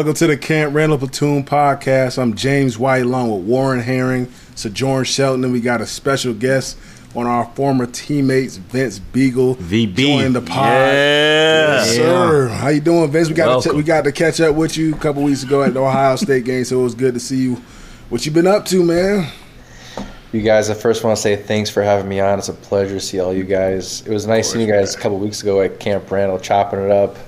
Welcome to the Camp Randall Platoon podcast. I'm James White along with Warren Herring, Sojourn Shelton, and we got a special guest, on our former teammates, Vince Biegel, VB. joining the pod. Yeah. Yes, sir. How you doing, Vince? We got to we got to catch up with you a couple weeks ago at the Ohio State game, so it was good to see you. What you been up to, man? You guys, I first want to say thanks for having me on. It's a pleasure to see all you guys. It was nice seeing you guys a couple weeks ago at Camp Randall, chopping it up.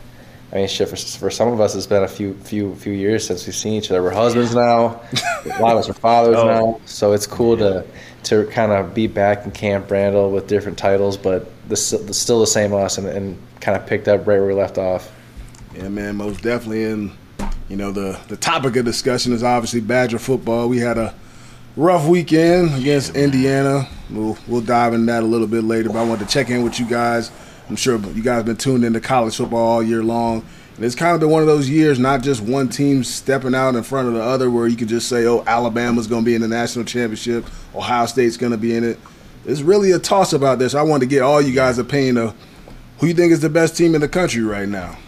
I mean, shit, for, for some of us, it's been a few, few, few years since we've seen each other. We're husbands now. a lot of us are fathers Oh. now. So it's cool to to kind of be back in Camp Randall with different titles, but the, the, still the same us, and, and kind of picked up right where we left off. Yeah, man, most definitely. And you know, the the topic of discussion is obviously Badger football. We had a rough weekend against Indiana. We'll we'll dive into that a little bit later. But I wanted to check in with you guys. I'm sure you guys been tuned into college football all year long. And it's kind of been one of those years, not just one team stepping out in front of the other, where you can just say, "Oh, Alabama's going to be in the national championship, Ohio State's going to be in it." It's really a toss up out there. I wanted to get all you guys' opinion of who you think is the best team in the country right now.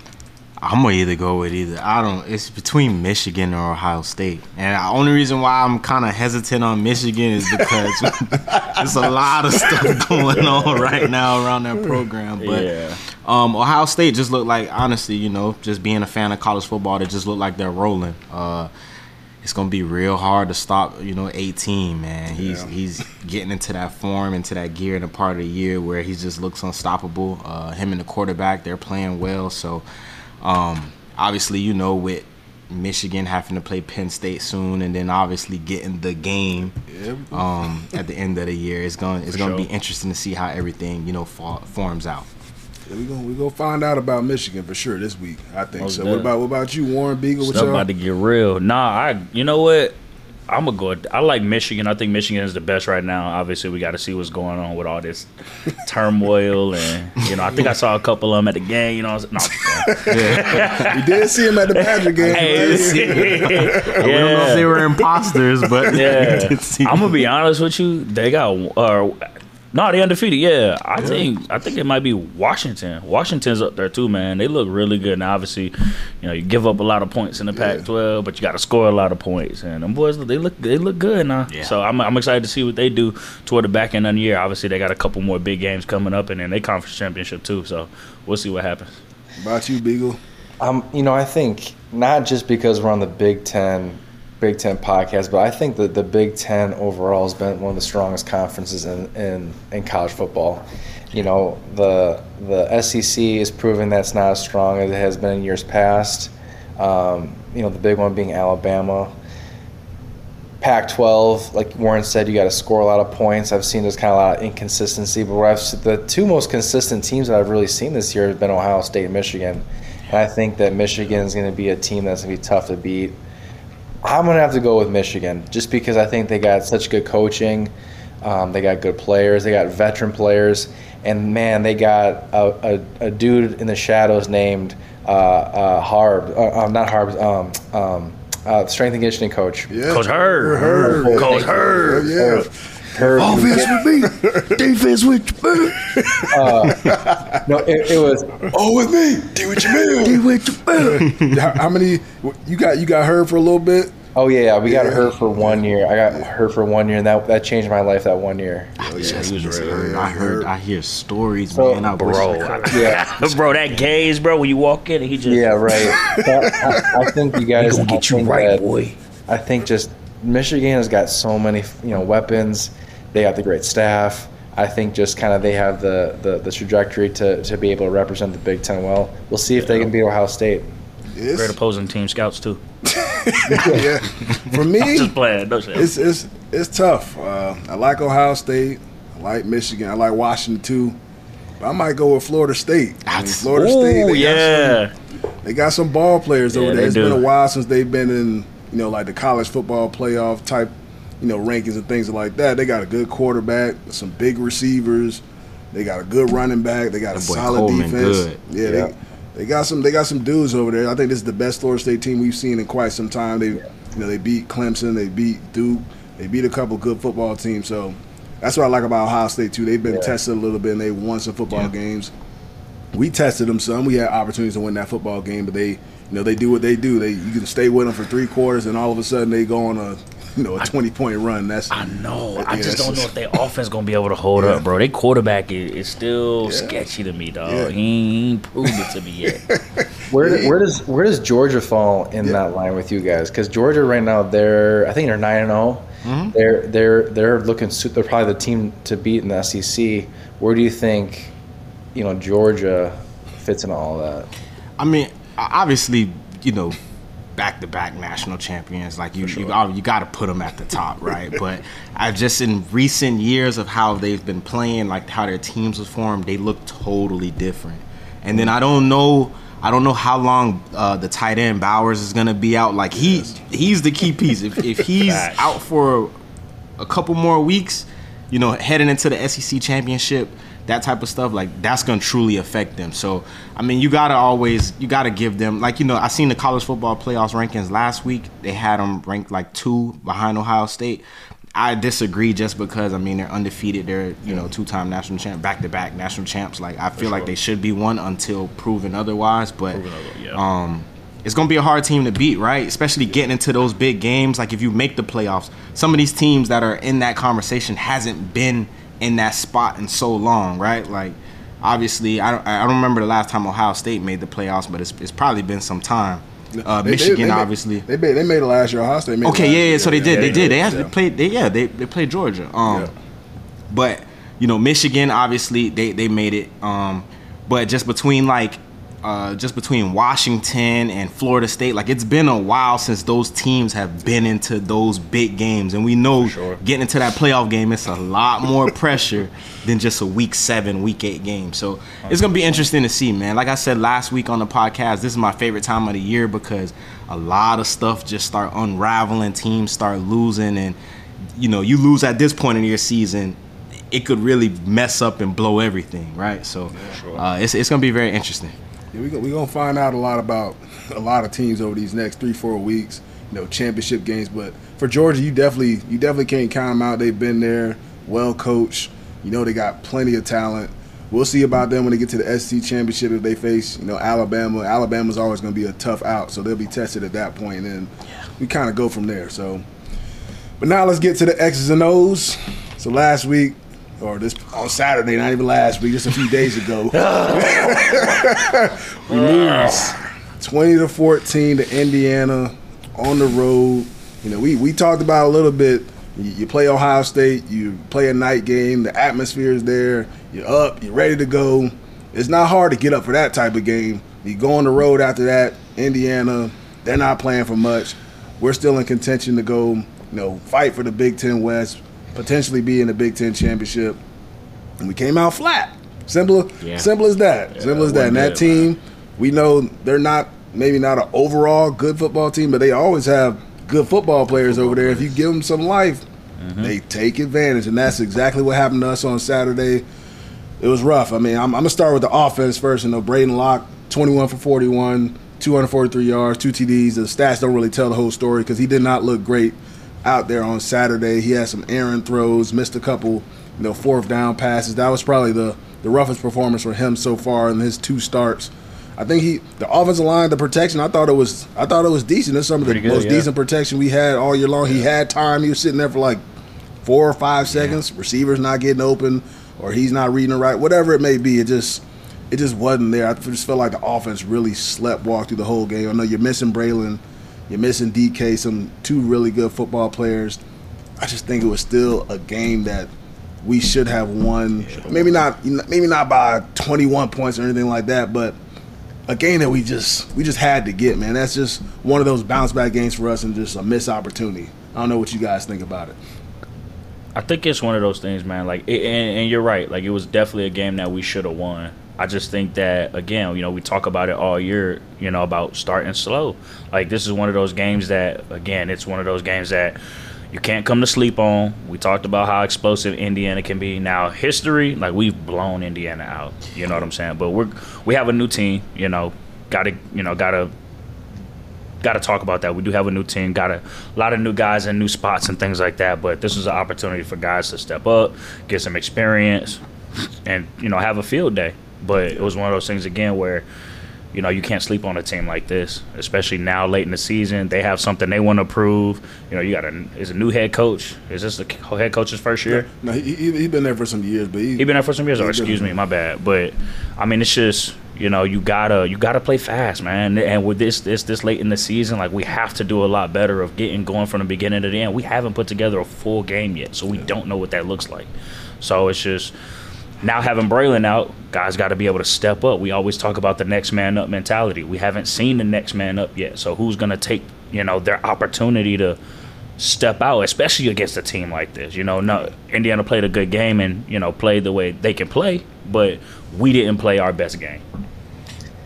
I'm gonna either go with either. I don't. It's between Michigan or Ohio State, and the only reason why I'm kind of hesitant on Michigan is because there's a lot of stuff going on right now around that program. But Yeah. um, Ohio State just looked like, honestly, you know, just being a fan of college football, they just look like they're rolling. Uh, it's gonna be real hard to stop, you know, 18 man. He's Yeah. he's getting into that form, into that gear in a part of the year where he just looks unstoppable. Uh, him and the quarterback, they're playing well. So, um, obviously, you know, with Michigan having to play Penn State soon, and then obviously getting the game um, at the end of the year, it's going it's going to sure. be interesting to see how everything you know fa- forms out. Yeah, we gonna we gonna find out about Michigan for sure this week. I think Most so. What about what about you, Warren Biegel? What Stuff about to get real. Nah, I. You know what? I'm gonna go. I like Michigan. I think Michigan is the best right now. Obviously, we got to see what's going on with all this turmoil, and you know, I think I saw a couple of them at the game. You know, I was, no, I'm just playing. we did see them at the Badger game. Hey, right? We don't know if they were imposters, but Yeah, we did see I'm gonna be honest with you. They got uh, no, they undefeated. Yeah, I think I think it might be Washington. Washington's up there too, man. They look really good. Now, obviously, you know, you give up a lot of points in the Pac-12, but you got to score a lot of points. And them boys, they look they look good now. Yeah. So I'm I'm excited to see what they do toward the back end of the year. Obviously, they got a couple more big games coming up, and then they conference championship too. So we'll see what happens. about you, Biegel. Um, you know, I think not just because we're on the Big Ten, Big Ten podcast, but I think that the Big Ten overall has been one of the strongest conferences in, in, in college football. You know, the the SEC is proving that's not as strong as it has been in years past. Um, you know, the big one being Alabama. Pac-12, like Warren said, you got to score a lot of points. I've seen there's kind of a lot of inconsistency, but where I've the two most consistent teams that I've really seen this year have been Ohio State and Michigan. And I think that Michigan is going to be a team that's going to be tough to beat. I'm going to have to go with Michigan just because I think they got such good coaching. Um, they got good players. They got veteran players. And man, they got a, a, a dude in the shadows named uh, uh, Harb. Uh, um, not Harb. Um, um, uh, strength and conditioning coach. Yeah, Coach Herb. Herb. Coach Herb. Yeah, Herb. offense with me, defense with you. No, it, it was. Oh, with me. Do what you mean. with you. how, how many? You got you got Herb for a little bit. Oh yeah, we got Yeah. her for one year. I got her for one year, and that that changed my life that one year. I yeah, just he was miss real. her. I heard, I hear stories, So, man. I Bro, I Yeah, bro, that gaze, bro. When you walk in, and he just yeah, right. But I, I think you guys. gonna get you right, that- boy. I think just Michigan has got so many, you know, weapons. They got the great staff. I think just kind of they have the, the, the trajectory to, to be able to represent the Big Ten well. We'll see if they can beat Ohio State. It's- Great opposing team scouts too. yeah. For me, Just playing. No shit. it's it's it's tough. Uh, I like Ohio State. I like Michigan. I like Washington too. But I might go with Florida State. I mean, That's- Florida State. Ooh, They got yeah. some, they got some ball players Yeah, over there. they It's do. been a while since they've been in, you know, like the college football playoff type, you know, rankings and things like that. They got a good quarterback, some big receivers. They got a good running back. They got a That boy solid Coleman defense. good. Yeah, Yeah. They, they got some. They got some dudes over there. I think this is the best Florida State team we've seen in quite some time. They, you know, they beat Clemson. They beat Duke. They beat a couple good football teams. So that's what I like about Ohio State too. They've been Yeah. tested a little bit and they won some football games. we tested them some. We had opportunities to win that football game, but they, you know, they do what they do. They you can stay with them for three quarters, and all of a sudden they go on a, you know, a twenty point run. That's I know. I just don't know if their offense gonna be able to hold Yeah. up, bro. They quarterback is, is still Yeah. sketchy to me, dog. Yeah. He ain't proved it to me yet. Where, where does where does Georgia fall in that line with you guys? Because Georgia right now they're I think they're nine and 0 They're they're they're looking su- they're probably the team to beat in the SEC. Where do you think, you know, Georgia fits in all that? I mean, obviously, you know, back to back national champions. Like you, you, you got to put them at the top, right? but I just in recent years of how they've been playing, like how their teams was formed, they look totally different. And then I don't know. I don't know how long uh, the tight end Bowers is gonna be out. Like he, he's the key piece. If, if he's out for a couple more weeks, you know, heading into the SEC championship, that type of stuff, like that's gonna truly affect them. So, I mean, you gotta always, you gotta give them, like, you know, I seen the college football playoffs rankings last week. They had them ranked like two behind Ohio State. I disagree just because I mean they're undefeated. They're you know two time national champ, back to back national champs. Like I feel like they should be one until proven otherwise. But Proven other- yeah. um, it's gonna be a hard team to beat, right? Especially getting into those big games. Like if you make the playoffs, some of these teams that are in that conversation hasn't been in that spot in so long, right? Like obviously, I don't, I don't remember the last time Ohio State made the playoffs, but it's, it's probably been some time. Uh, They- they- Michigan, they made- obviously. They made, they made it last year. Ohio State made it Okay, yeah, yeah. So they did, Yeah, they did. They yeah. actually played. They yeah, they they played Georgia. Um, Yeah. but you know, Michigan obviously they they made it. Um, but just between like. Uh, just between Washington and Florida State, like it's been a while since those teams have been into those big games, and we know sure. getting into that playoff game, it's a lot more pressure than just a week seven, week eight game. So it's gonna be interesting to see, man. Like I said last week on the podcast, this is my favorite time of the year because a lot of stuff just start unraveling, teams start losing, and you know you lose at this point in your season. It could really mess up and blow everything, right? So uh, it's, it's gonna be very interesting. Yeah, we're we gonna find out a lot about a lot of teams over these next three, four weeks. You know, championship games. But for Georgia, you definitely you definitely can't count them out. They've been there, well coached. You know, they got plenty of talent. We'll see about them when they get to the SEC championship if they face you know Alabama. Alabama's always going to be a tough out, so they'll be tested at that point, and then we kind of go from there. So, but now let's get to the X's and O's. So last week, or this on Saturday, not even last week, just a few days ago, we lose 20 to 14 to Indiana on the road. You know, we, we talked about a little bit. You, you play Ohio State, you play a night game, the atmosphere is there, you're up, you're ready to go. It's not hard to get up for that type of game. You go on the road after that, Indiana, they're not playing for much. We're still in contention to go, you know, fight for the Big Ten West, potentially be in the Big Ten championship. And we came out flat. Simple, Yeah. simple as that. simple as that. And that team, we know they're not maybe not an overall good football team, but they always have good football players over there. If you give them some life, they take advantage, and that's exactly what happened to us on Saturday. It was rough. I mean, I'm, I'm gonna start with the offense first. You know, Braedyn Locke, 21 for 41, 243 yards, two TDs. The stats don't really tell the whole story because he did not look great out there on Saturday. He had some errant throws, missed a couple, you know, fourth down passes. That was probably the the roughest performance for him so far in his two starts. I think he the offensive line, the protection. I thought it was I thought it was decent. It's some of the good, most yeah. decent protection we had all year long. He had time. He was sitting there for like four or five seconds. Receivers not getting open, or he's not reading it right. Whatever it may be, it just it just wasn't there. I just felt like the offense really slept walk through the whole game. I know you're missing Braelon, you're missing DK, some two really good football players. I just think it was still a game that we should have won. Maybe not maybe not by 21 points or anything like that, but a game that we just we just had to get, man. That's just one of those bounce back games for us and just a missed opportunity. I don't know what you guys think about it. I think it's one of those things, man. Like, it, and, and you're right. Like, it was definitely a game that we should have won. I just think that again, you know, we talk about it all year, you know, about starting slow. Like, this is one of those games that, again, it's one of those games that you can't come to sleep on. We talked about how explosive Indiana can be. Now, history, like we've blown Indiana out. You know what I'm saying? But we're we have a new team. You know, got to you know got to got to talk about that. We do have a new team, got a lot of new guys in new spots and things like that. But this is an opportunity for guys to step up, get some experience, and you know have a field day. But it was one of those things again where you know, you can't sleep on a team like this, especially now late in the season. They have something they want to prove. You know, you got a is a new head coach. Is this the head coach's first year? No, he he, he been there for some years, but he he been there for some years. Or he excuse me, my bad. But I mean, it's just you know you gotta you gotta play fast, man. And with this this this late in the season, like we have to do a lot better of getting going from the beginning to the end. We haven't put together a full game yet, so we don't know what that looks like. So it's just now having Braelon out, guys got to be able to step up. We always talk about the next man up mentality. We haven't seen the next man up yet. So who's going to take, you know, their opportunity to step out, especially against a team like this? You know, no Indiana played a good game and, you know, played the way they can play, but we didn't play our best game.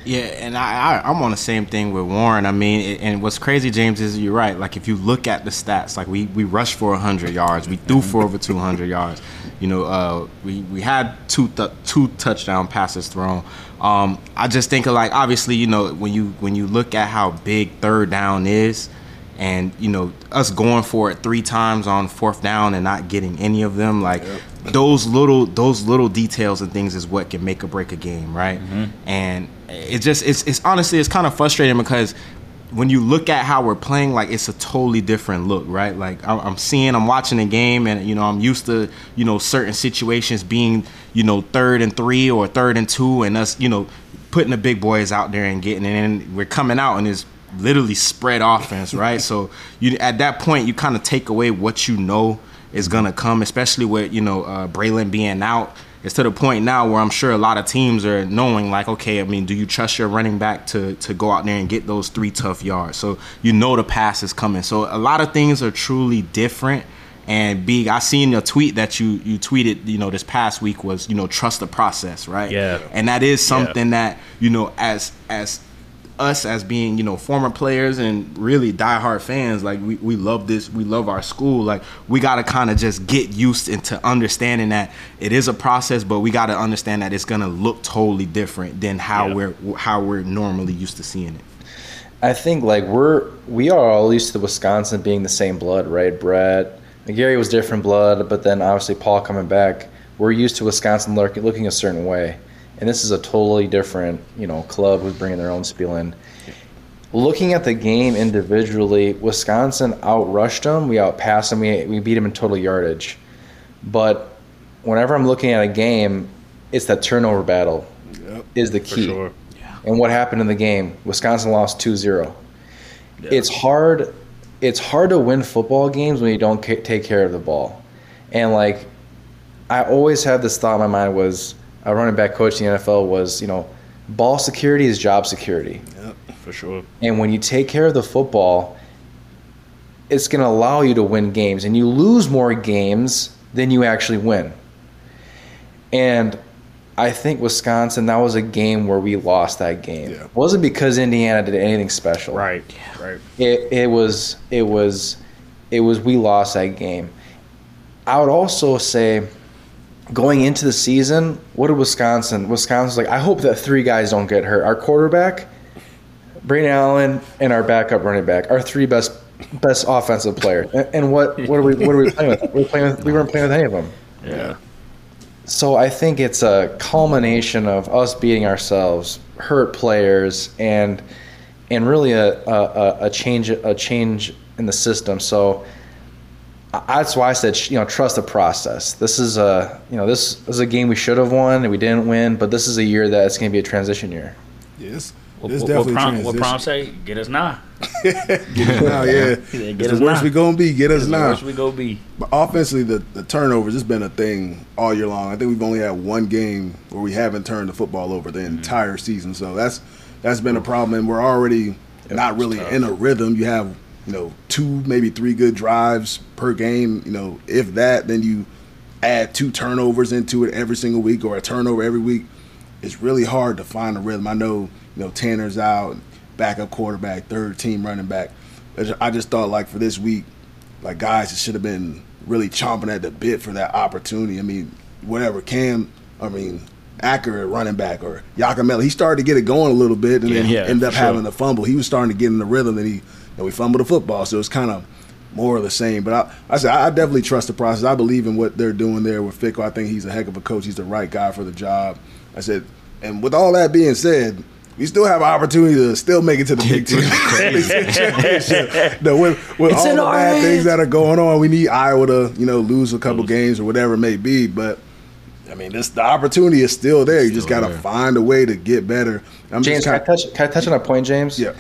Yeah, and I, I I'm on the same thing with Warren. I mean, it- and what's crazy, James, is you're right. Like if you look at the stats, like we we rushed for 100 yards, we threw for over 200 yards. You know, uh, we we had two th- two touchdown passes thrown. Um, I just think of like obviously, you know, when you when you look at how big third down is, and you know us going for it three times on fourth down and not getting any of them like those little those little details and things is what can make or break a game right? And it just it's, it's honestly it's kind of frustrating because when you look at how we're playing like it's a totally different look right like I'm, seeing i'm watching the game and you know i'm used to you know certain situations being you know third and three or third and two and us you know putting the big boys out there and getting it in we're coming out and it's literally spread offense, right? so you at that point you kind of take away what you know is gonna come, especially with you know uh, Braelon being out. It's to the point now where I'm sure a lot of teams are knowing like, okay, I mean, do you trust your running back to to go out there and get those three tough yards? So you know the pass is coming. So a lot of things are truly different. And big, I seen a tweet that you you tweeted, you know, this past week was, you know, trust the process, right? Yeah. And that is something that you know, as as us as being you know former players and really diehard fans like we, we love this we love our school like we got to kind of just get used into understanding that it is a process but we got to understand that it's going to look totally different than how Yeah. we're how we're normally used to seeing it I think like we're we are all used to Wisconsin being the same blood, right? Bret, Gary was different blood, but then obviously Paul coming back. We're used to Wisconsin look, looking a certain way, and this is a totally different, you know, club who's bringing their own spiel in. Looking at the game individually, Wisconsin outrushed them. We outpassed them. We we beat them in total yardage, but whenever I'm looking at a game, it's that turnover battle Yep. is the For key. sure. And what happened in the game? Wisconsin lost 2-0. It's hard it's hard to win football games when you don't ca- take care of the ball. And like I always had this thought in my mind was a running back coach in the NFL was, you know, ball security is job security. Yep, For sure. And when you take care of the football, it's going to allow you to win games. And you lose more games than you actually win. And I think Wisconsin, that was a game where we lost that game. Yeah. It wasn't because Indiana did anything special. Right. Right. It, it was it was it was we lost that game. I would also say going into the season, what did Wisconsin? Wisconsin's like, I hope that three guys don't get hurt. Our quarterback, Braelon Allen, and our backup running back, our three best best offensive players. And, and what what are we what are we playing with? We're playing with, we weren't playing with any of them. Yeah. So I think it's a culmination of us beating ourselves, hurt players, and and really a a, a change a change in the system. So that's why I said you know trust the process. This is a you know this, this is a game we should have won and we didn't win, but this is a year that it's going to be a transition year. Yes. What, It's what, definitely what, prom, what prom say? Get us now. Get us now, yeah. Get It's us the worst now. we gonna be. Get us As now. worst we gonna be. But offensively, the, the turnovers has been a thing all year long. I think we've only had one game where we haven't turned the football over the mm-hmm. entire season. So that's that's been a problem, and we're already not really in a rhythm. You have you know two, maybe three good drives per game. You know, if that, then you add two turnovers into it every single week or a turnover every week. It's really hard to find a rhythm. I know you know Tanner's out, backup quarterback, third team running back. I just thought like for this week, like guys should have been really chomping at the bit for that opportunity. I mean, whatever Cam, I mean, accurate running back or Yacamelli, he started to get it going a little bit and then Yeah, ended up sure. having a fumble. He was starting to get in the rhythm and he and we fumbled the football. So it's kind of more of the same. But I, I said I definitely trust the process. I believe in what they're doing there with Fickell. I think he's a heck of a coach. He's the right guy for the job. I said And with all that being said, we still have an opportunity to still make it to the Big Ten. championship. no, with, with all the bad hands. things that are going on, we need Iowa to you know lose a couple games or whatever it may be. But I mean, this the opportunity is still there. You just got to find a way to get better. I'm James, just can I touch? Can I touch on a point, James? yeah.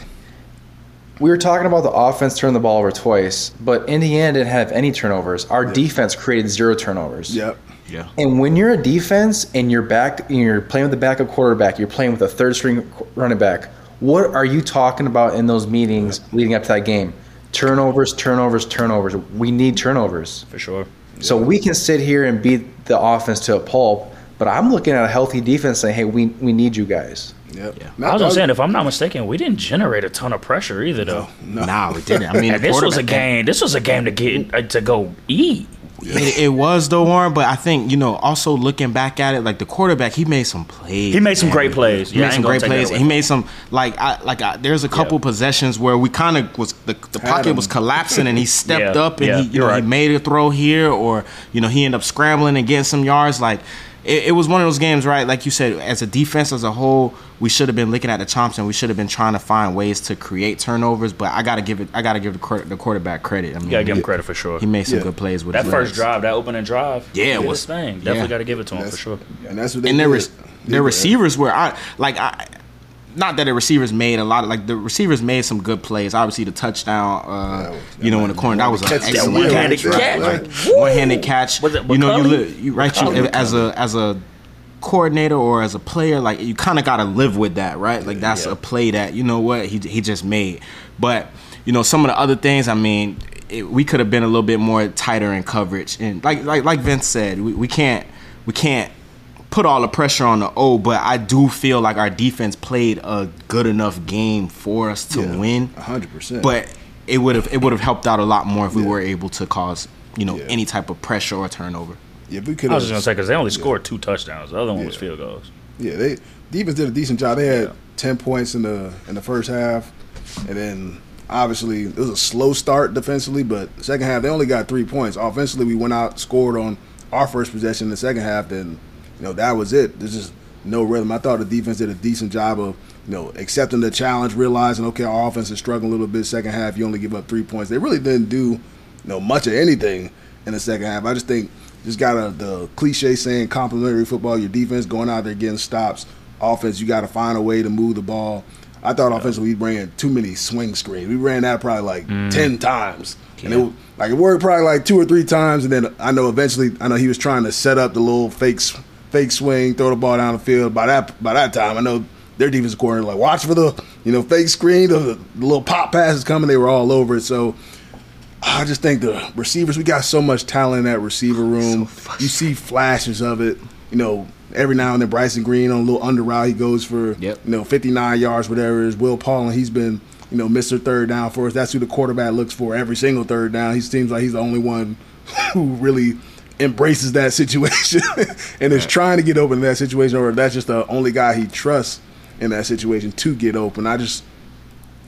We were talking about the offense turning the ball over twice, but in the Indiana didn't have any turnovers. Our defense created zero turnovers. Yep. Yeah. And when you're a defense and you're back, and you're playing with the backup quarterback, you're playing with a third string running back. What are you talking about in those meetings leading up to that game? Turnovers, turnovers, turnovers. We need turnovers. For sure. So we can sit here and beat the offense to a pulp, but I'm looking at a healthy defense saying, "Hey, we we need you guys." Yep. Yeah. Now, I was gonna say, if I'm not mistaken, we didn't generate a ton of pressure either, though. no. Nah, we didn't. I mean, And this was a game. This was a game to get uh, to go eat. It, it was though, Warren. But I think you know, also looking back at it, like the quarterback, he made some plays. He made some man. great plays. He Yeah, made some great plays. He made some like I like I, there's a couple Yeah. possessions where we kind of was the the pocket was collapsing and he stepped Yeah, up and yeah, he you you're know right. he made a throw here or you know he ended up scrambling and getting some yards. Like it, it was one of those games, right? Like you said, as a defense as a whole, we should have been looking at the Thompson. We should have been trying to find ways to create turnovers. But I gotta give it. I gotta give the, the quarterback credit. I mean, You gotta give he- him credit for sure. He made some Yeah. good plays with That his first legs. drive, that opening drive, Yeah, it he was- thing. Definitely yeah. got to give it to him for sure. And that's what they and their did. res- They their receivers were I like I not that the receivers made a lot of like the receivers made some good plays. Obviously the touchdown uh you know in the corner that was an excellent one-handed catch. catch. Right, right. One-handed catch. Was it you know you McCulley? li- you right you as a as a coordinator or as a player like you kind of got to live with that, right? Like that's Yeah. a play that you know what he he just made. But you know some of the other things, I mean, it, we could have been a little bit more tighter in coverage. And like like like Vince said, we, we can't we can't put all the pressure on the O, but I do feel like our defense played a good enough game for us to Yeah, win. hundred percent. But it would have it would have helped out a lot more if we were able to cause you know Yeah. any type of pressure or turnover. yeah, we could I was just gonna say because they only scored two touchdowns. The other one was field goals. Yeah, they defense did a decent job. They had ten points in the in the first half, and then obviously it was a slow start defensively, but second half they only got three points. Offensively, we went out scored on our first possession in the second half. Then you know that was it. There's just no rhythm. I thought the defense did a decent job of you know accepting the challenge, realizing okay our offense is struggling a little bit. Second half, you only give up three points. They really didn't do you know much of anything in the second half. I just think just got a, the cliche saying complimentary football. Your defense going out there getting stops. Offense, you got to find a way to move the ball. I thought offensively we ran too many swing screens. We ran that probably like mm. ten times, and it like it worked probably like two or three times. And then I know eventually I know he was trying to set up the little fake s- fake swing, throw the ball down the field. By that by that time, I know their defensive coordinator like watch for the you know fake screen, the, the little pop passes coming. They were all over it. So I just think the receivers, we got so much talent in that receiver room. you see flashes of it. You know, every now and then Bryson Green on a little under route, he goes for Yep. you know 59 yards, whatever it is. Will Paul, and he's been you know Mr. Third Down for us. That's who the quarterback looks for every single third down. He seems like he's the only one who really embraces that situation and is trying to get open in that situation, or that's just the only guy he trusts in that situation to get open. I just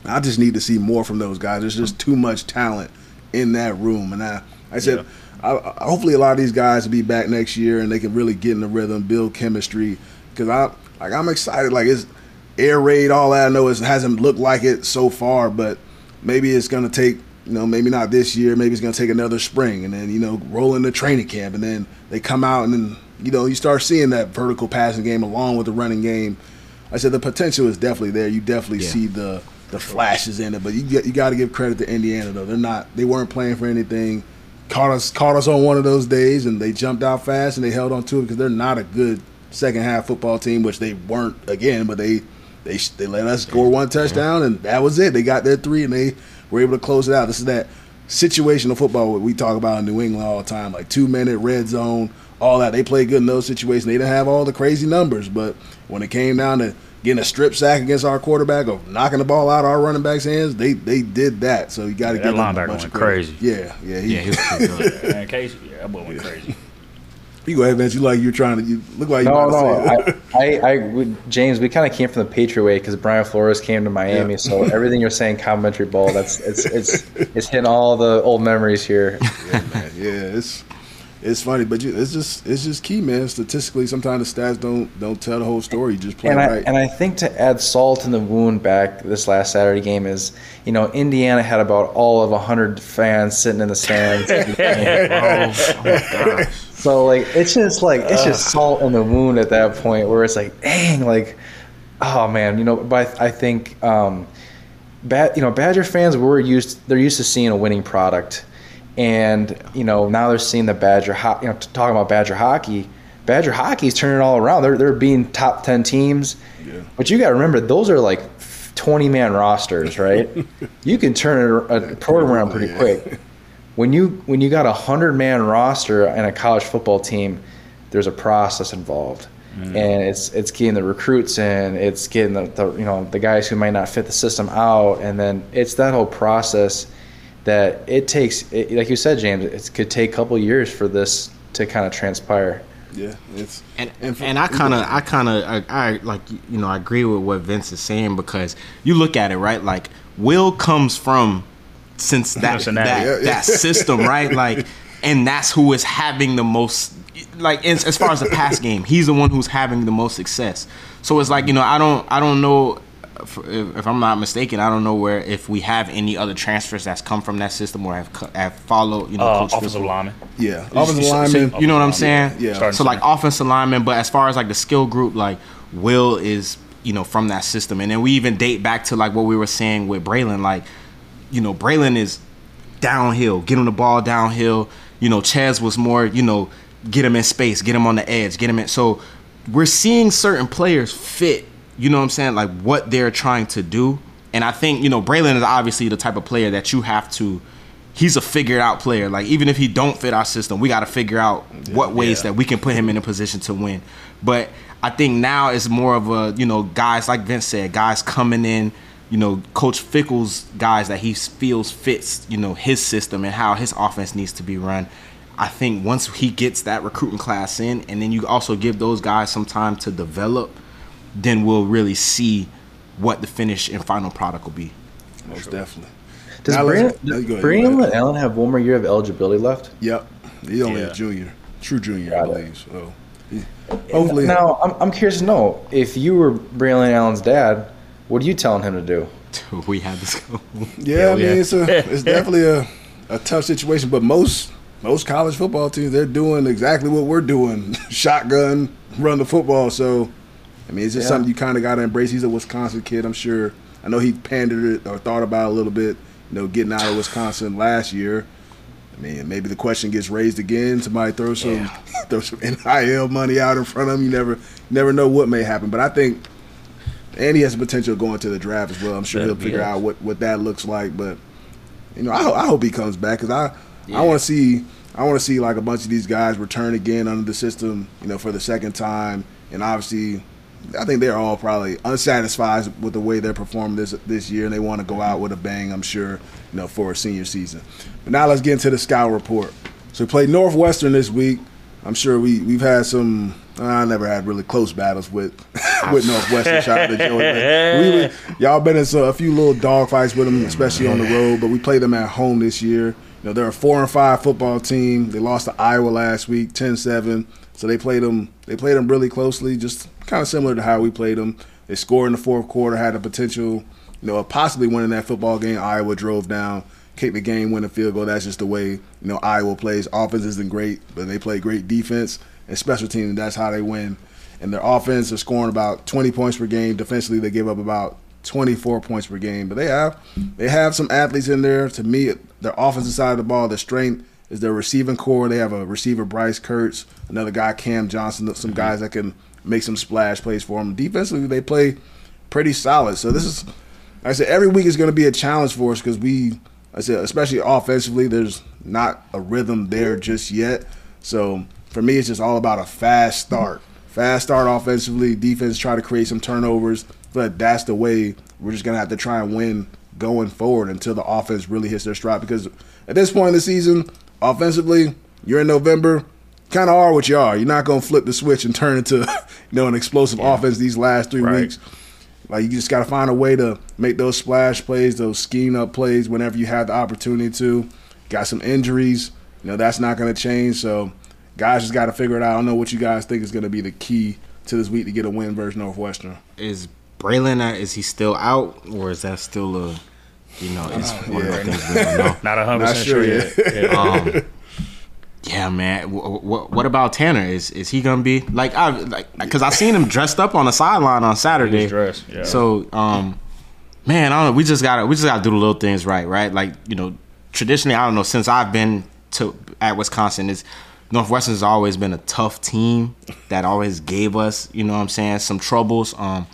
I just need to see more from those guys. There's just too much talent in that room, and I, I said, I, I, hopefully a lot of these guys will be back next year and they can really get in the rhythm, build chemistry. Because I, like, I'm excited. Like it's air raid, all that I know is hasn't looked like it so far, but maybe it's gonna take. You know, maybe not this year. Maybe it's gonna take another spring, and then you know, roll into training camp, and then they come out, and then you know, you start seeing that vertical passing game along with the running game. I said the potential is definitely there. You definitely Yeah. see the the flashes in it, but you get, you got to give credit to Indiana though. They're not they weren't playing for anything. Caught us caught us on one of those days, and they jumped out fast and they held on to it because they're not a good second half football team, which they weren't again. But they they they let us score one touchdown, and that was it. They got their three, and they were able to close it out. This is that situational football we talk about in New England all the time, like two minute red zone, all that. They played good in those situations. They didn't have all the crazy numbers, but when it came down to getting a strip sack against our quarterback or knocking the ball out of our running back's hands, they they did that. So you got to Yeah, give that them a linebacker bunch went of crazy. Yeah, yeah, he, Yeah, he was pretty good. Man, Casey, yeah, that boy went crazy. You go ahead, Vince. You like you're trying to. You look like you No, about no, to say. I, I, I we, James, we kind of came from the Patriot way because Brian Flores came to Miami. Yeah. So everything you're saying, complimentary ball, that's it's it's it's hitting all the old memories here. yeah, man. Yeah, it's it's funny, but you, it's just it's just key, man. Statistically, sometimes the stats don't don't tell the whole story. You just play and I, right. and I think to add salt in the wound back this last Saturday game is, you know, Indiana had about all of 100 fans sitting in the stands. oh, oh my gosh. So, like, it's just like, it's just salt in the wound at that point where it's like, dang, like, oh man, you know, but I, I think, um, bad, you know, Badger fans were used, they're used to seeing a winning product. And, you know, now they're seeing the Badger, ho- you know, talking about Badger hockey. Badger hockey's turning it all around. They're, they're being top 10 teams. Yeah. But you got to remember, those are like 20 man rosters, right? you can turn a, a program around pretty Yeah. quick. When you when you got a hundred man roster and a college football team, there's a process involved, mm. and it's it's getting the recruits in, it's getting the, the you know the guys who might not fit the system out, and then it's that whole process that it takes. It, like you said, James, it could take a couple years for this to kind of transpire. yeah, it's And, And for- and I kind of, I kind of, I, I like, you know, I agree with what Vince is saying because you look at it, right? Like, Will comes from since that Cincinnati. that, Yeah, yeah. that system, right? Like, and that's who is having the most, like, as, as far as the pass game, he's the one who's having the most success. So it's like, you know, I don't, I don't know. If, if I'm not mistaken, I don't know where if we have any other transfers that's come from that system or have have followed, you know, Uh, Coach offensive Fickell. lineman. yeah. So- Offensive so- lineman. you know what I'm saying? Yeah. Starting So like center. offensive lineman, but as far as like the skill group, like Will is you know from that system, and then we even date back to like what we were saying with Braelon, like you know Braelon is downhill, get him the ball downhill. You know Chez was more you know get him in space, get him on the edge, get him in. So we're seeing certain players fit. You know what I'm saying? Like what they're trying to do, and I think you know Braelon is obviously the type of player that you have to he's a figured out player. Like even if he don't fit our system, we got to figure out what ways Yeah. that we can put him in a position to win. But I think now it's more of a you know guys like Vince said, guys coming in. You know, Coach Fickell's guys that he feels fits. You know his system and how his offense needs to be run. I think once he gets that recruiting class in, and then you also give those guys some time to develop, then we'll really see what the finish and final product will be. Most definitely. Does Now let's- Brandon, no, you go ahead, Brandon go ahead. Allen have one more year of eligibility left? Yep. He's only Yeah. a junior, true junior, I Got it. believe. So he- hopefully, Now, I'm, I'm curious to know if you were Braelon Allen's dad, what are you telling him to do? We had this go. yeah. I mean, yeah. it's a it's definitely a, a tough situation. But most most college football teams they're doing exactly what we're doing: shotgun, run the football. So, I mean, it's just Yeah. something you kind of got to embrace. He's a Wisconsin kid. I'm sure. I know he pandered it or thought about it a little bit. You know, getting out of Wisconsin last year. I mean, maybe the question gets raised again. Somebody throw some throw some NIL money out in front of him. You never never know what may happen. But I think, and he has the potential of going to the draft as well. I'm sure he'll he figure out what, what that looks like. But you know, I, ho- I hope he comes back because I Yeah. I want to see I want to see like a bunch of these guys return again under the system. You know, for the second time, and obviously. I think they're all probably unsatisfied with the way they're performing this this year, and they want to go out with a bang. I'm sure, you know, for a senior season. But now let's get into the scout report. So we played Northwestern this week. I'm sure we we've had some. I never had really close battles with with Northwestern. Shout out to Joey. We, y'all been in so- a few little dogfights with them, especially on the road. But we played them at home this year. You know, they're a four and five football team. They lost to Iowa last week, 10-7. So they played them. They played them really closely, just kind of similar to how we played them. They scored in the fourth quarter, had a potential, you know, of possibly winning that football game. Iowa drove down, kicked the game, win a field goal. That's just the way you know Iowa plays. Offense isn't great, but they play great defense and special teams. That's how they win. And their offense is scoring about 20 points per game. Defensively, they give up about 24 points per game. But they have they have some athletes in there. To me, their offensive side of the ball, their strength is their receiving core. They have a receiver, Bryce Kirtz, another guy, Cam Johnson, some mm-hmm. guys that can make some splash plays for them. Defensively, they play pretty solid. So this is, like I said, every week is going to be a challenge for us because we, I said, especially offensively, there's not a rhythm there just yet. So for me, it's just all about a fast start. Fast start offensively, defense try to create some turnovers, but that's the way we're just gonna have to try and win going forward until the offense really hits their stride. Because at this point in the season, offensively, you're in November, kind of are what you are. You're not gonna flip the switch and turn into you know an explosive offense these last three Right. weeks. Like you just got to find a way to make those splash plays, those scheme up plays whenever you have the opportunity to. Got some injuries, you know that's not going to change. So guys just got to figure it out. I don't know what you guys think is going to be the key to this week to get a win versus Northwestern. Is Braelon uh, is he still out or is that still a you know it's one of the things we don't know. Not hundred percent sure sure yet. yet. Yeah. Um, yeah, man. What, what about Tanner? Is is he gonna be like I like because I seen him dressed up on the sideline on Saturday. He was dressed, yeah. So, um, man, I don't know. We just gotta we just gotta do the little things right, right? Like you know, traditionally, I don't know. Since I've been to at Wisconsin, is Northwestern's always been a tough team that always gave us, you know, what I'm saying, some troubles. Um,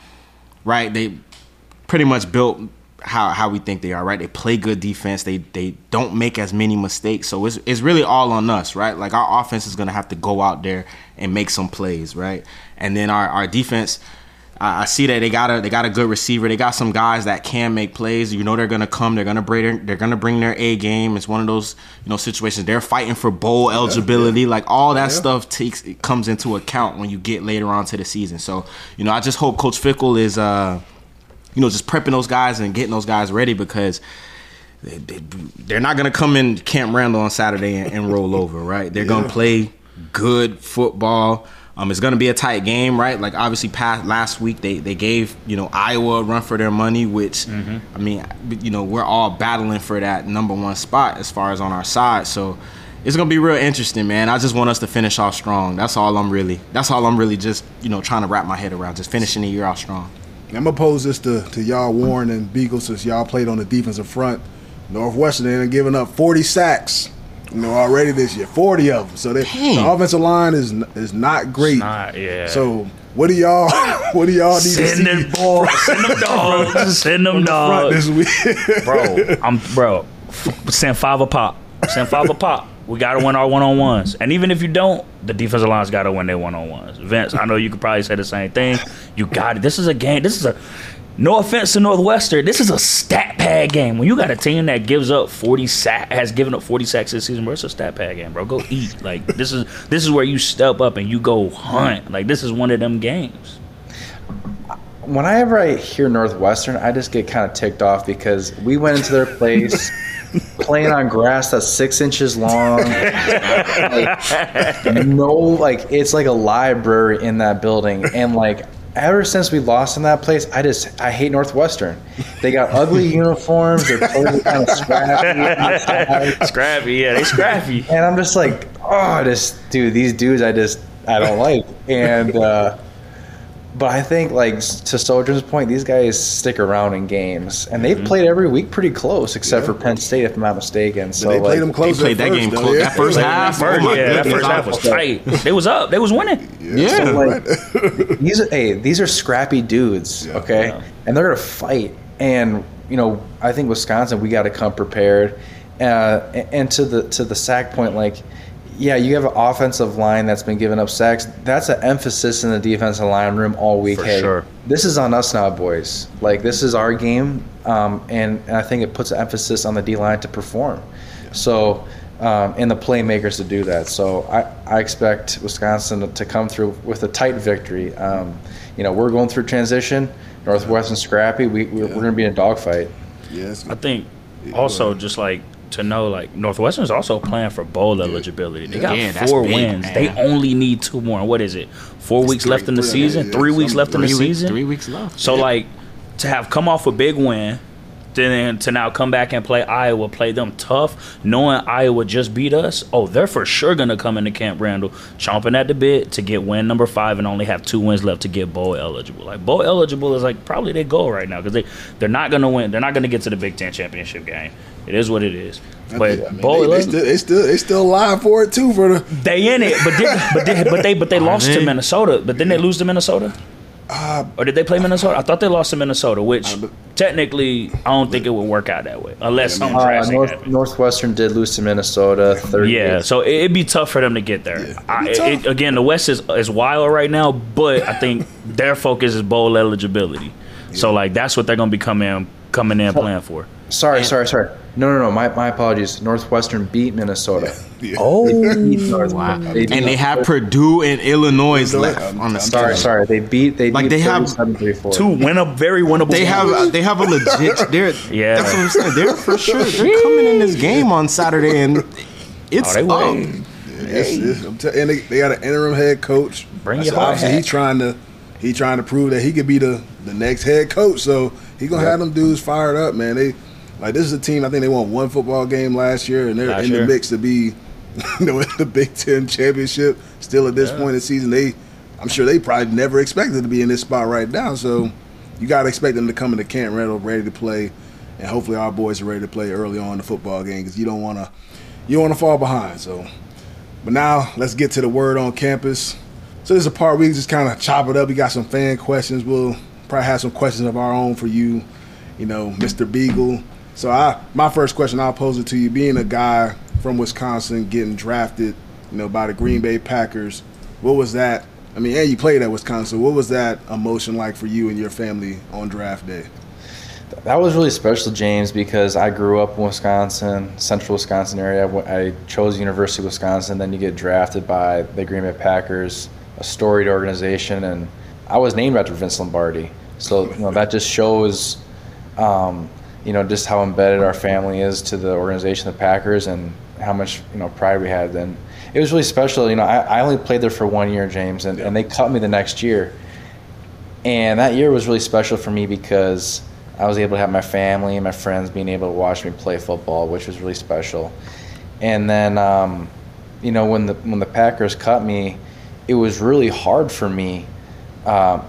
right? They pretty much built how how we think they are, right? They play good defense. They they don't make as many mistakes. So it's it's really all on us, right? Like our offense is gonna have to go out there and make some plays, right? And then our our defense. I I see that they got a they got a good receiver. They got some guys that can make plays. You know they're gonna come. They're gonna bring their, they're gonna bring their A game. It's one of those you know situations. They're fighting for bowl eligibility. Like all that stuff takes it comes into account when you get later on to the season. So you know I just hope Coach Fickell is uh you know, just prepping those guys and getting those guys ready because they, they, they're not going to come in Camp Randall on Saturday and, and roll over, right? They're going to play good football. Um, it's going to be a tight game, right? Like obviously, past last week they, they gave you know Iowa a run for their money, which I mean, you know, we're all battling for that number one spot as far as on our side. So it's gonna be real interesting, man. I just want us to finish off strong. That's all I'm really. That's all I'm really just you know trying to wrap my head around. Just finishing the year off strong. I'm gonna pose this to, to y'all, Warren and Biegel, since y'all played on the defensive front. Northwestern ain't giving up 40 sacks, you know, already this year, 40 of them. So they, the offensive line is is not great. Not, yeah. So what do y'all what do y'all need to send see them balls, send them dogs, send them front dogs, this week? bro. I'm bro. F- send five a pop. Send five a pop. We gotta win our one on ones, and even if you don't, the defensive line's gotta win their one on ones. Vince, I know you could probably say the same thing. You got it. This is a game. This is a. No offense to Northwestern, this is a stat pad game. When you got a team that gives up forty sack, has given up forty sacks this season, bro, it's a stat pad game, bro. Go eat. Like this is this is where you step up and you go hunt. Like this is one of them games. whenever I hear Northwestern, I just get kind of ticked off because we went into their place playing on grass that's six inches long. Like, no, like it's like a library in that building, and like ever since we lost in that place, I just I hate Northwestern. They got ugly uniforms. They're totally kind of scrappy. Scrappy, yeah, they scrappy. And I'm just like, oh, this dude, these dudes, I just, I don't like. And, uh, but I think, like, to Sojourn's point, these guys stick around in games, and they've played every week pretty close, except for Penn State, if I'm not mistaken. So they like, played them They close. played at that first, game though, close. yeah. That first half, First, oh my yeah, that first half was tight. They was up. They was winning. Yeah. So, like, these are hey, these are scrappy dudes, okay, Yeah. and they're gonna fight. And you know, I think Wisconsin, we got to come prepared. Uh, and and to the to the sack point, like, yeah, you have an offensive line that's been giving up sacks. That's an emphasis in the defensive line room all week. For hey, sure. this is on us now, boys. Like, this is our game, um, and, and I think it puts an emphasis on the D line to perform. So, um, and the playmakers to do that. So I, I expect Wisconsin to, to come through with a tight victory. Um, you know, we're going through transition. Northwestern scrappy. We, we're, we're going to be in a dogfight. Yes. I think also just like to know like Northwestern's also playing for bowl eligibility. They got Yeah, four big, wins. man. They only need two more. What is it? Four weeks three- left in the three, season. yeah, three weeks left in the weeks, season. three weeks left. So like to have come off a big win, then to now come back and play Iowa, play them tough, knowing Iowa just beat us. Oh, they're for sure gonna come into Camp Randall, chomping at the bit to get win number five and only have two wins left to get bowl eligible. Like bowl eligible is like probably their goal right now because they they're not gonna win. They're not gonna get to the Big Ten championship game. It is what it is. But I mean, bowl they, they, still, they still they still live for it too for the They in it, but did, but they, but they but they lost to? Minnesota. But didn't they lose to Minnesota? or did they play Minnesota? I thought they lost to Minnesota, which technically I don't think it would work out that way unless something Uh, drastic North. Northwestern did lose to Minnesota. Third Yeah, so it- it'd be tough for them to get there. I, it'd be it, again, the West is is wild right now, but I think their focus is bowl eligibility. So like that's what they're gonna be coming in, coming in playing for. Sorry, sorry, sorry. No, no, no. My, my apologies. Northwestern beat Minnesota. Oh, Beat North- Wow. beat And they have Purdue and Illinois Illinois, left I'm- on the I'm Sorry, schedule. sorry. They beat. They Like, beat they have two win up, very winnable. They games. have they have a legit. They're Yeah. That's what I'm saying. They're for sure. They're coming in this game on Saturday, and it's Oh, they up. win. It's, it's, I'm tell- and they, they got an interim head coach. Bring So your hard obviously he's trying to he trying to prove that he could be the the next head coach. So he gonna have them dudes fired up, man. They like this is a team. I think they won one football game last year, and they're Last in year. the mix to be, you know, in the Big Ten championship. Still at this Yeah. point in the season, they I'm sure they probably never expected to be in this spot right now. So you got to expect them to come into Camp ready to play, and hopefully our boys are ready to play early on in the football game because you don't want to you don't want to fall behind. So, but now let's get to the word on campus. So this is a part we just kind of chop it up. We got some fan questions. We'll probably have some questions of our own for you, you know, Mr. Biegel. So I my first question I'll pose it to you, being a guy from Wisconsin getting drafted, you know, by the Green Bay Packers. What was that? I mean, and you played at Wisconsin. What was that emotion like for you and your family on draft day? That was really special, James, because I grew up in Wisconsin, central Wisconsin area. I chose University of Wisconsin. Then you get drafted by the Green Bay Packers, a storied organization, and I was named after Vince Lombardi. So you know that just shows, um, you know, just how embedded our family is to the organization, the Packers, and how much you know pride we had. Then it was really special. You know, I, I only played there for one year, James, and, and they cut me the next year. And that year was really special for me because I was able to have my family and my friends being able to watch me play football, which was really special. And then, um, you know, when the when the Packers cut me, it was really hard for me. Um,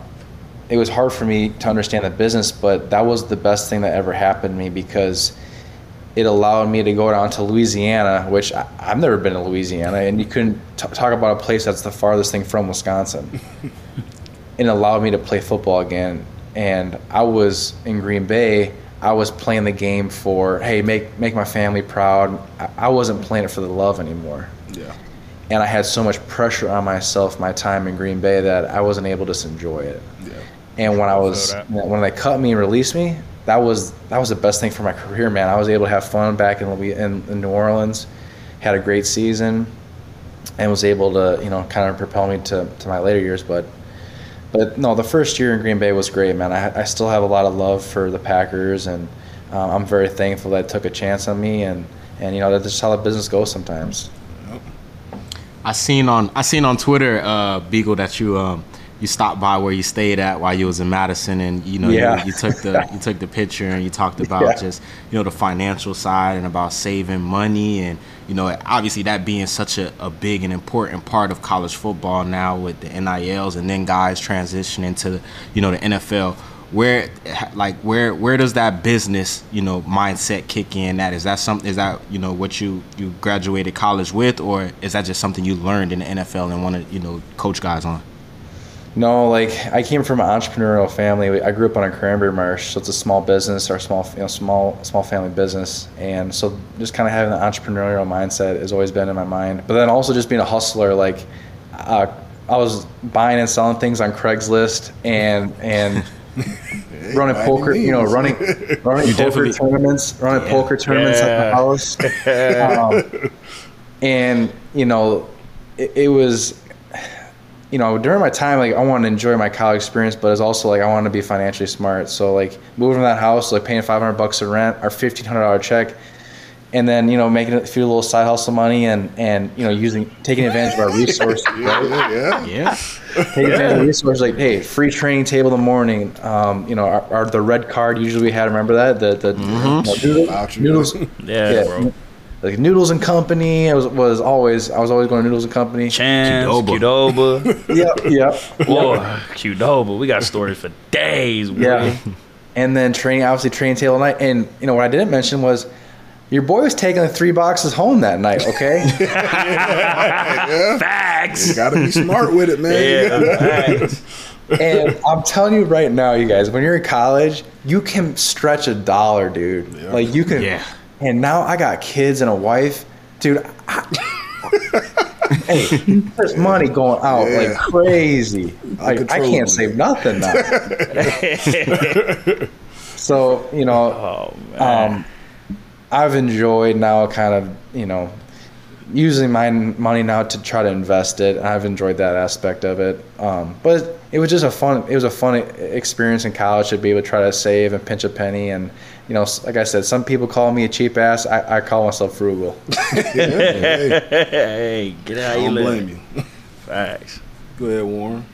it was hard for me to understand the business, but that was the best thing that ever happened to me because it allowed me to go down to Louisiana, which I, I've never been to Louisiana, and you couldn't t- talk about a place that's the farthest thing from Wisconsin. it allowed me to play football again. And I was in Green Bay. I was playing the game for hey, make make my family proud. I, I wasn't playing it for the love anymore. Yeah. And I had so much pressure on myself, my time in Green Bay, that I wasn't able to enjoy it. Yeah. And when I was that. when they cut me and released me, that was that was the best thing for my career, man. I was able to have fun back in in, in New Orleans, had a great season, and was able to you know kind of propel me to, to my later years. But but no, the first year in Green Bay was great, man. I, I still have a lot of love for the Packers, and um, I'm very thankful that it took a chance on me, and and you know that's just how the business goes sometimes. I seen on I seen on Twitter, uh, Biegel, that you um, you stopped by where you stayed at while you was in Madison, and you know Yeah. you, you took the you took the picture and you talked about Yeah. just you know the financial side and about saving money and you know obviously that being such a, a big and important part of college football now with the NILs and then guys transitioning to you know the NFL. Where like where where does that business you know mindset kick in? That is that something is that you know what you you graduated college with, or is that just something you learned in the NFL and want to you know coach guys on? No, like I came from an entrepreneurial family. I grew up on a cranberry marsh, so it's a small business or small, you know, small, small family business, and so just kind of having the entrepreneurial mindset has always been in my mind. But then also just being a hustler, like uh, I was buying and selling things on Craigslist and and running poker, you know, means. running running poker tournaments, running poker tournaments Yeah. at the house, um, and you know, it, it was you know, during my time, like I wanted to enjoy my college experience, but it's also like I wanted to be financially smart. So like moving from that house, like paying five hundred bucks of rent, our fifteen hundred dollar check, and then you know making a few little side hustle money and and you know using taking advantage of our resources, Yeah, right? yeah, yeah. Yeah, taking advantage of resources like hey, free training table in the morning. Um, you know, our, our the red card usually we had. Remember that the the you know, noodle- Voucher. noodles. Yeah, Yeah. Bro. Like Noodles and Company, I was was always I was always going to Noodles and Company. Chance, Qdoba. Qdoba. Yep, yep. Boy, Qdoba. We got stories for days, bro. Yeah. and then training, obviously training table night. And you know what I didn't mention was your boy was taking the three boxes home that night. Okay. yeah. Facts. You gotta be smart with it, man. Yeah, facts. and I'm telling you right now, you guys, when you're in college, you can stretch a dollar, dude. Yeah. Like you can. Yeah. And now I got kids and a wife, dude. I, hey, there's money going out Yeah. like crazy. Like, I can't save nothing now. so you know, Oh man. um, I've enjoyed now kind of you know using my money now to try to invest it. I've enjoyed that aspect of it. Um, but it was just a fun. It was a fun experience in college to be able to try to save and pinch a penny and you know, like I said, some people call me a cheap ass. I, I call myself frugal. hey, Hey, get out you don't live. blame you. Facts. Go ahead, Warren.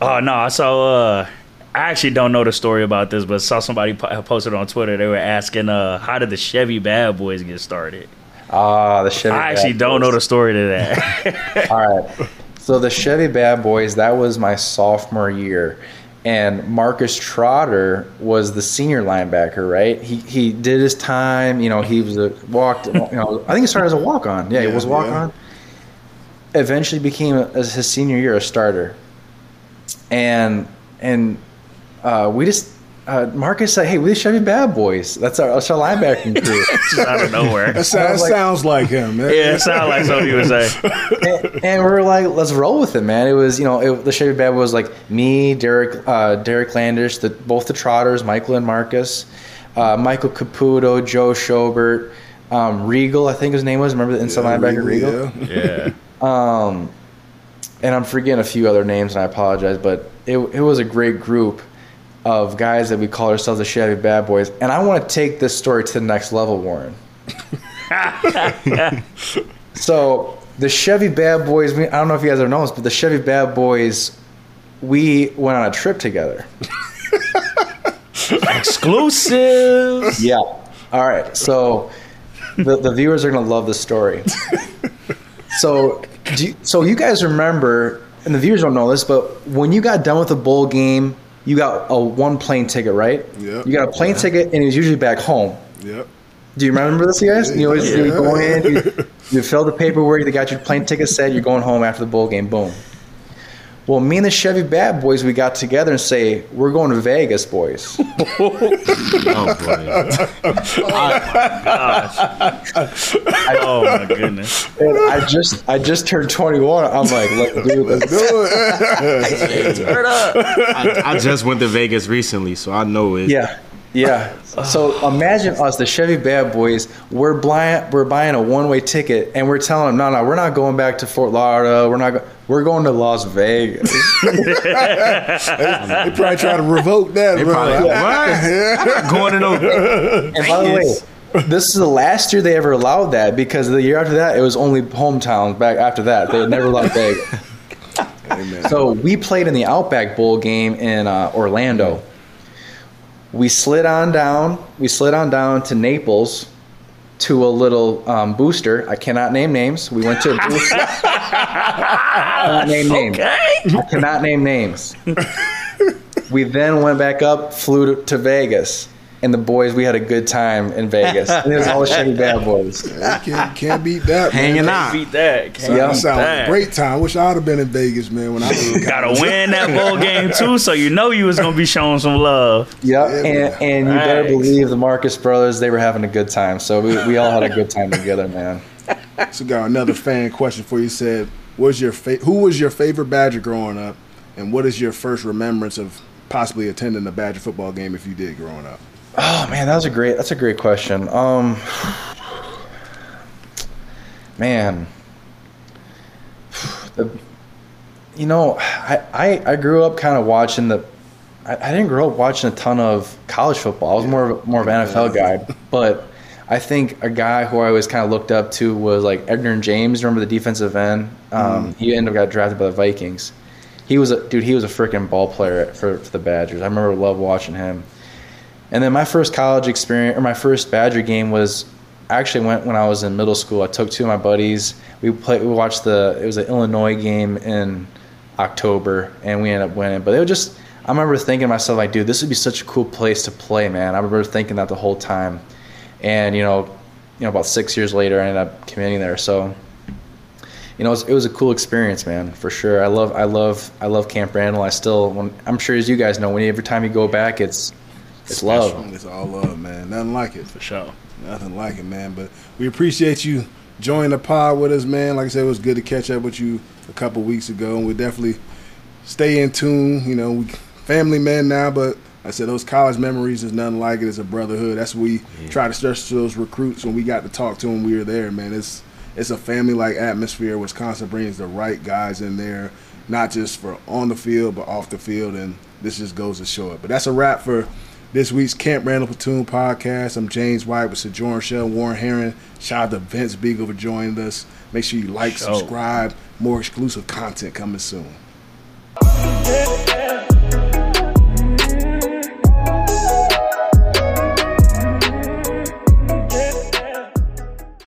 Oh no, I saw. Uh, I actually don't know the story about this, but saw somebody po- posted on Twitter. They were asking, uh, "How did the Chevy Bad Boys get started?" Ah, the Chevy. I actually Bad don't Boys. know the story to that. All right. So the Chevy Bad Boys, that was my sophomore year. And Marcus Trotter was the senior linebacker, right? He he did his time, you know, he was a walked, you know, I think he started as a walk on. Yeah, he was walk on. Eventually became as his senior year a starter. And and uh, we just uh, Marcus said, "Hey, we the Chevy Bad Boys. That's our, that's our linebacking crew." Just out of nowhere. That, sounds, like- sounds like him. man. Yeah, it sounded like something you would say. and, and we're like, let's roll with it, man. It was, you know, it, the Chevy Bad was like me, Derek, uh, Derek Landisch, the, both the Trotters, Michael and Marcus, uh, Michael Caputo, Joe Schobert, um, Regal, I think his name was. Remember the inside Yeah, linebacker Regal? yeah. Yeah. Um, and I'm forgetting a few other names, and I apologize, but it, it was a great group of guys that we call ourselves the Chevy Bad Boys. And I want to take this story to the next level, Warren. so the Chevy Bad Boys. I don't know if you guys ever know this, but the Chevy Bad Boys, we went on a trip together. Exclusive. Yeah. All right. So the, the viewers are going to love this story. So, do you, so you guys remember, and the viewers don't know this, but when you got done with the bowl game, you got a one plane ticket, right? Yep. You got a plane ticket, and it was usually back home. Yep. Do you remember this, you guys? You always you go in, you, you fill the paperwork, they got your plane ticket set, you're going home after the bowl game. Boom. Well, me and the Chevy Bad Boys, we got together and say we're going to Vegas, boys. Oh boy. Oh, oh my goodness. And I just I just turned 21. I'm like, let's do this. Do it. Turn up. I, I just went to Vegas recently, so I know it. Yeah, yeah. So imagine us, the Chevy Bad Boys. We're buying we're buying a one way ticket, and we're telling them, no, no, we're not going back to Fort Lauderdale. We're not. Go- we're going to Las Vegas. they probably try to revoke that. They bro. probably what? I'm not going to no. and by the way, this is the last year they ever allowed that because the year after that, it was only hometowns. Back after that, they had never allowed Vegas. Amen. So we played in the Outback Bowl game in uh, Orlando. We slid on down. We slid on down to Naples to a little um, booster. I cannot name names. We went to a booster. I name names. Okay. I cannot name names. we then went back up, flew to, to Vegas, and the boys. We had a good time in Vegas. And it was all the Chevy Bad Boys. You can't, can't beat that. man. Hanging That out. Beat that. Can't Yeah. beat sounds that. a great time. Wish I'd have been in Vegas, man. When I was in Gotta win that bowl game too, so you know you was gonna be showing some love. Yep, Yeah, and, man. and you better believe the Marcus brothers, they were having a good time. So we, we all had a good time together, man. So got another fan question for you. Said, "Was your fa- who was your favorite Badger growing up, and what is your first remembrance of possibly attending a Badger football game if you did growing up?" Oh man, that was a great that's a great question. Um man. The, you know, I, I, I grew up kind of watching the I, I didn't grow up watching a ton of college football. I was more of, more of an NFL guy, but I think a guy who I always kind of looked up to was like Edgar James. Remember the defensive end? Um, He ended up got drafted by the Vikings. He was a dude. He was a freaking ball player for, for the Badgers. I remember love watching him. And then my first college experience, or my first Badger game, was actually went when I was in middle school. I took two of my buddies. We played. We watched the. It was an Illinois game in October, and we ended up winning. But it was just. I remember thinking to myself, like, dude, this would be such a cool place to play, man. I remember thinking that the whole time. And you know, you know, about six years later, I ended up committing there. So, you know, it was, it was a cool experience, man, for sure. I love, I love, I love Camp Randall. I still, when, I'm sure as you guys know, when every time you go back, it's, it's love. It's all love, man. Nothing like it. For sure. Nothing like it, man. But we appreciate you joining the pod with us, man. Like I said, it was good to catch up with you a couple weeks ago, and we definitely stay in tune. You know, we family man now, but I said those college memories is nothing like it. It's a brotherhood. That's what we try to stress to those recruits when we got to talk to them. We were there, man. It's it's a family like atmosphere. Wisconsin brings the right guys in there, not just for on the field but off the field, and this just goes to show it. But that's a wrap for this week's Camp Randall Platoon podcast. I'm James White with Sojourn Shell, Warren Herring. Shout out to Vince Biegel for joining us. Make sure you like, Sure. subscribe. More exclusive content coming soon.